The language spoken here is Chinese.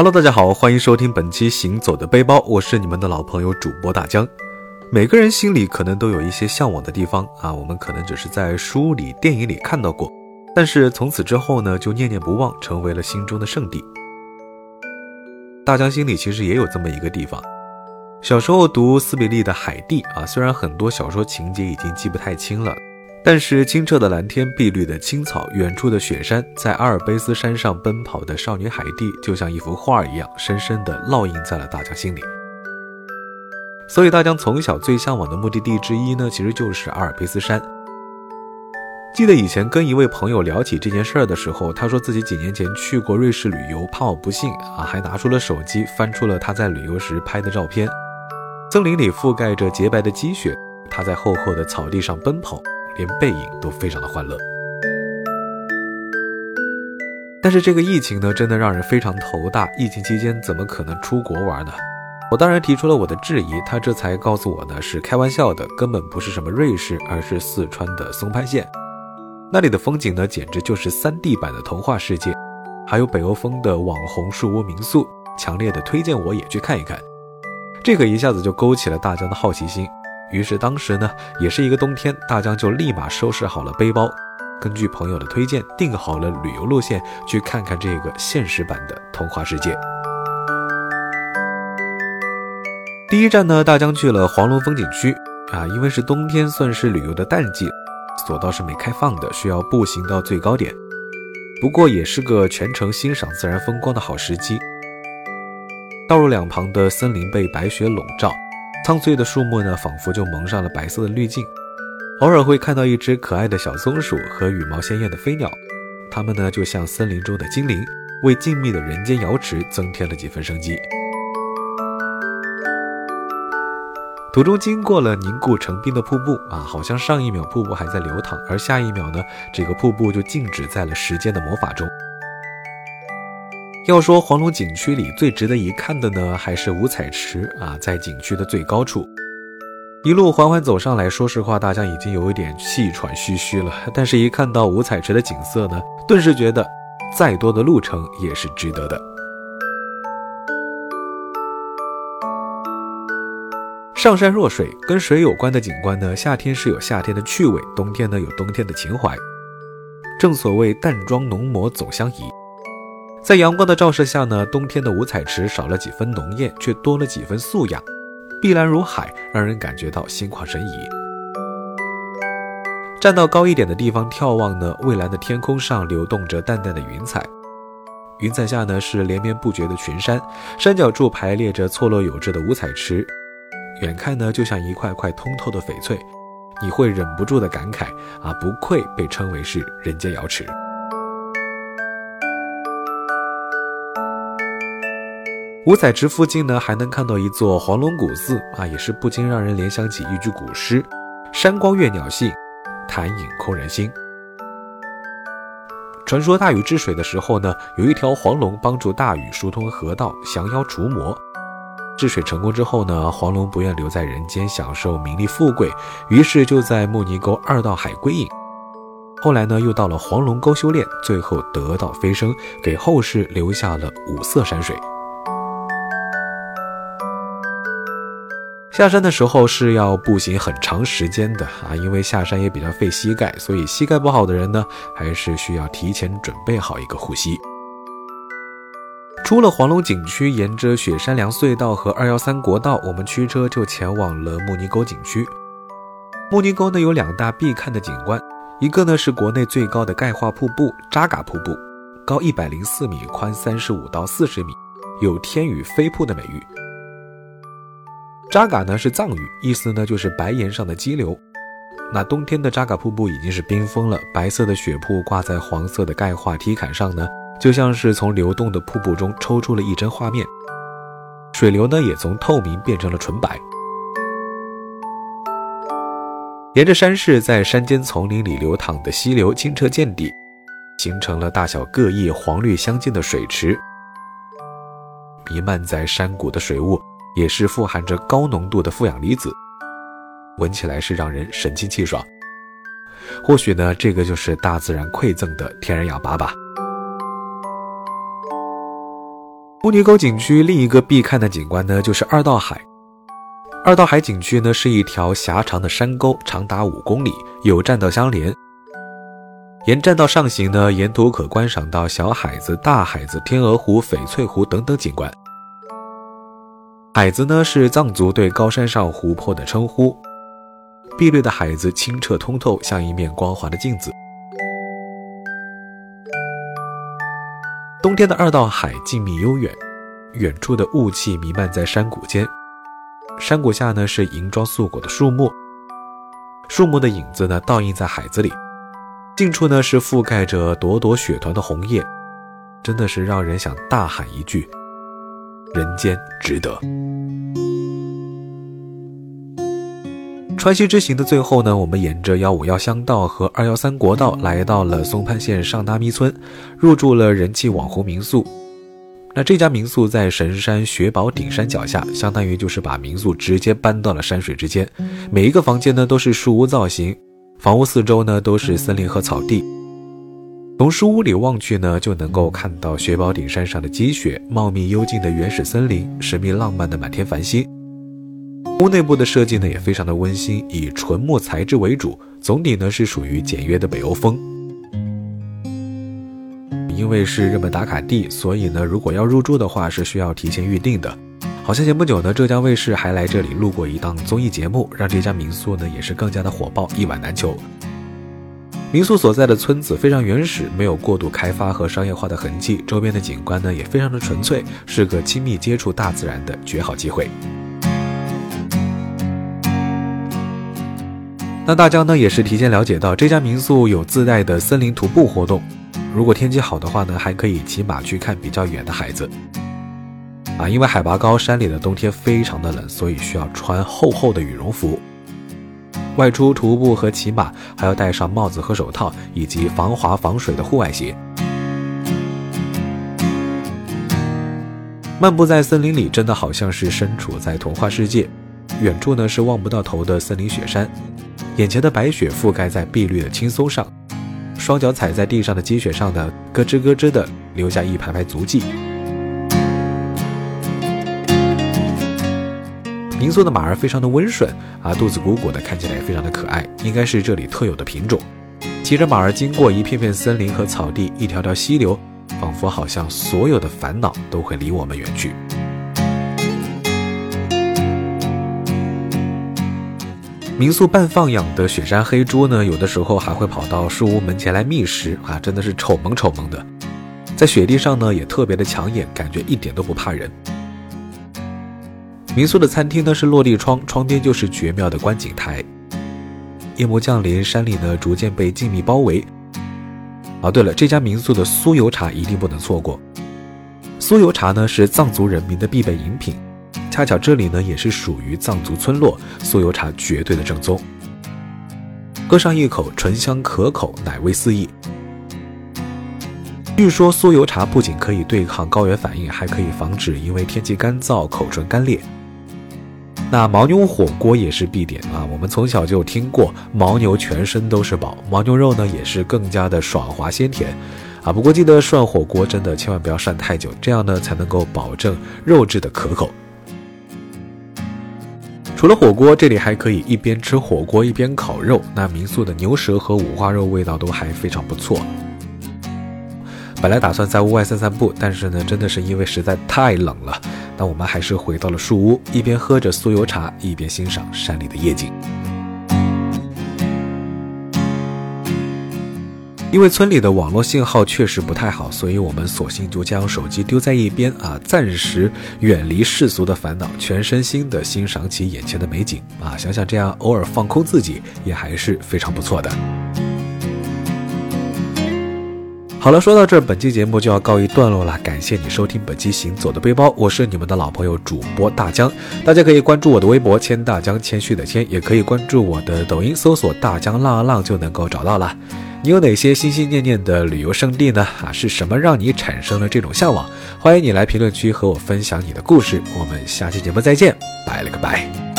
Hello，大家好，欢迎收听本期《行走的背包》，我是你们的老朋友主播大江。每个人心里可能都有一些向往的地方啊，我们可能只是在书里、电影里看到过，但是从此之后呢，就念念不忘，成为了心中的圣地。大江心里其实也有这么一个地方。小时候读斯比利的《海蒂》啊，虽然很多小说情节已经记不太清了。但是清澈的蓝天、碧绿的青草、远处的雪山，在阿尔卑斯山上奔跑的少女海蒂，就像一幅画一样，深深地烙印在了大家心里。所以，大江从小最向往的目的地之一呢，其实就是阿尔卑斯山。记得以前跟一位朋友聊起这件事儿的时候，他说自己几年前去过瑞士旅游，怕我不信啊，还拿出了手机翻出了他在旅游时拍的照片。森林里覆盖着洁白的积雪，他在厚厚的草地上奔跑。连背影都非常的欢乐，但是这个疫情呢，真的让人非常头大。疫情期间怎么可能出国玩呢？我当然提出了我的质疑，他这才告诉我呢，是开玩笑的，根本不是什么瑞士，而是四川的松潘县。那里的风景呢，简直就是三 D 版的童话世界，还有北欧风的网红树屋民宿，强烈的推荐我也去看一看。这个一下子就勾起了大家的好奇心。于是当时呢，也是一个冬天，大江就立马收拾好了背包，根据朋友的推荐，定好了旅游路线，去看看这个现实版的童话世界。第一站呢，大江去了黄龙风景区啊，因为是冬天，算是旅游的淡季，索道是没开放的，需要步行到最高点。不过也是个全程欣赏自然风光的好时机。道路两旁的森林被白雪笼罩。苍翠的树木呢，仿佛就蒙上了白色的滤镜。偶尔会看到一只可爱的小松鼠和羽毛鲜艳的飞鸟，它们呢就像森林中的精灵，为静谧的人间瑶池增添了几分生机。途中经过了凝固成冰的瀑布啊，好像上一秒瀑布还在流淌，而下一秒呢，这个瀑布就静止在了时间的魔法中。要说黄龙景区里最值得一看的呢，还是五彩池啊，在景区的最高处，一路缓缓走上来。说实话，大家已经有一点气喘吁吁了。但是，一看到五彩池的景色呢，顿时觉得再多的路程也是值得的。上山若水，跟水有关的景观呢，夏天是有夏天的趣味，冬天呢有冬天的情怀。正所谓淡妆浓抹总相宜。在阳光的照射下呢，冬天的五彩池少了几分浓艳，却多了几分素雅，碧蓝如海，让人感觉到心旷神怡。站到高一点的地方眺望呢，蔚蓝的天空上流动着淡淡的云彩，云彩下呢是连绵不绝的群山，山脚处排列着错落有致的五彩池，远看呢就像一块块通透的翡翠，你会忍不住的感慨啊，不愧被称为是人间瑶池。五彩池附近呢，还能看到一座黄龙古寺啊，也是不禁让人联想起一句古诗：“山光悦鸟性，潭影空人心。”传说大禹治水的时候呢，有一条黄龙帮助大禹疏通河道，降妖除魔。治水成功之后呢，黄龙不愿留在人间享受名利富贵，于是就在慕尼沟二道海归隐。后来呢，又到了黄龙沟修炼，最后得道飞升，给后世留下了五色山水。下山的时候是要步行很长时间的啊，因为下山也比较费膝盖，所以膝盖不好的人呢，还是需要提前准备好一个护膝。出了黄龙景区，沿着雪山梁隧道和二幺三国道，我们驱车就前往了慕尼沟景区。慕尼沟呢有两大必看的景观，一个呢是国内最高的钙化瀑布扎嘎瀑布，高一百零四米，宽三十五到四十米，有“天宇飞瀑”的美誉。扎嘎呢是藏语，意思呢就是白岩上的激流。那冬天的扎嘎瀑布已经是冰封了，白色的雪瀑挂在黄色的钙化梯坎上呢，就像是从流动的瀑布中抽出了一帧画面。水流呢也从透明变成了纯白。沿着山势，在山间丛林里流淌的溪流清澈见底，形成了大小各异、黄绿相间的水池，弥漫在山谷的水雾。也是富含着高浓度的负氧离子，闻起来是让人神清气爽。或许呢，这个就是大自然馈赠的天然氧吧吧。乌泥沟景区另一个必看的景观呢，就是二道海。二道海景区呢，是一条狭长的山沟，长达五公里，有栈道相连。沿栈道上行呢，沿途可观赏到小海子、大海子、天鹅湖、翡翠湖等等景观。海子呢，是藏族对高山上湖泊的称呼。碧绿的海子清澈通透，像一面光滑的镜子。冬天的二道海静谧悠远，远处的雾气弥漫在山谷间。山谷下呢是银装素裹的树木，树木的影子呢倒映在海子里。近处呢是覆盖着朵朵雪团的红叶，真的是让人想大喊一句：人间值得。川西之行的最后呢，我们沿着幺五幺乡道和二幺三国道来到了松潘县上达咪村，入住了人气网红民宿。那这家民宿在神山雪宝顶山脚下，相当于就是把民宿直接搬到了山水之间。每一个房间呢都是树屋造型，房屋四周呢都是森林和草地。从书屋里望去呢，就能够看到雪宝顶山上的积雪、茂密幽静的原始森林、神秘浪漫的满天繁星。屋内部的设计呢也非常的温馨，以纯木材质为主，总体呢是属于简约的北欧风。因为是热门打卡地，所以呢如果要入住的话是需要提前预定的。好像前不久呢浙江卫视还来这里录过一档综艺节目，让这家民宿呢也是更加的火爆，一晚难求。民宿所在的村子非常原始，没有过度开发和商业化的痕迹，周边的景观呢也非常的纯粹，是个亲密接触大自然的绝好机会。那大江呢也是提前了解到这家民宿有自带的森林徒步活动，如果天气好的话呢，还可以骑马去看比较远的海子。啊，因为海拔高，山里的冬天非常的冷，所以需要穿厚厚的羽绒服。外出徒步和骑马还要戴上帽子和手套，以及防滑防水的户外鞋。漫步在森林里，真的好像是身处在童话世界。远处呢是望不到头的森林雪山。眼前的白雪覆盖在碧绿的青松上，双脚踩在地上的积雪上呢，咯吱咯吱的留下一排排足迹。民宿的马儿非常的温顺啊，肚子鼓鼓的，看起来也非常的可爱，应该是这里特有的品种。骑着马儿经过一片片森林和草地，一条条溪流，仿佛好像所有的烦恼都会离我们远去。民宿半放养的雪山黑猪呢，有的时候还会跑到树屋门前来觅食啊，真的是丑萌丑萌的，在雪地上呢也特别的抢眼，感觉一点都不怕人。民宿的餐厅呢是落地窗，窗边就是绝妙的观景台。夜幕降临，山里呢逐渐被静谧包围。哦，对了，这家民宿的酥油茶一定不能错过。酥油茶呢是藏族人民的必备饮品。恰巧这里呢也是属于藏族村落，酥油茶绝对的正宗。喝上一口，醇香可口，奶味四溢。据说酥油茶不仅可以对抗高原反应，还可以防止因为天气干燥口唇干裂。那牦牛火锅也是必点啊，我们从小就听过牦牛全身都是宝，牦牛肉呢也是更加的爽滑鲜甜啊。不过记得涮火锅真的千万不要涮太久，这样呢才能够保证肉质的可口。除了火锅，这里还可以一边吃火锅一边烤肉。那民宿的牛舌和五花肉味道都还非常不错。本来打算在屋外散散步，但是呢，真的是因为实在太冷了，那我们还是回到了树屋，一边喝着酥油茶，一边欣赏山里的夜景。因为村里的网络信号确实不太好，所以我们索性就将手机丢在一边啊，暂时远离世俗的烦恼，全身心的欣赏起眼前的美景啊！想想这样偶尔放空自己，也还是非常不错的。好了，说到这儿，本期节目就要告一段落了。感谢你收听本期《行走的背包》，我是你们的老朋友主播大江。大家可以关注我的微博“谦大江”，谦虚的谦，也可以关注我的抖音，搜索“大江浪浪”就能够找到了。你有哪些心心念念的旅游胜地呢？啊，是什么让你产生了这种向往？欢迎你来评论区和我分享你的故事。我们下期节目再见，拜了个拜。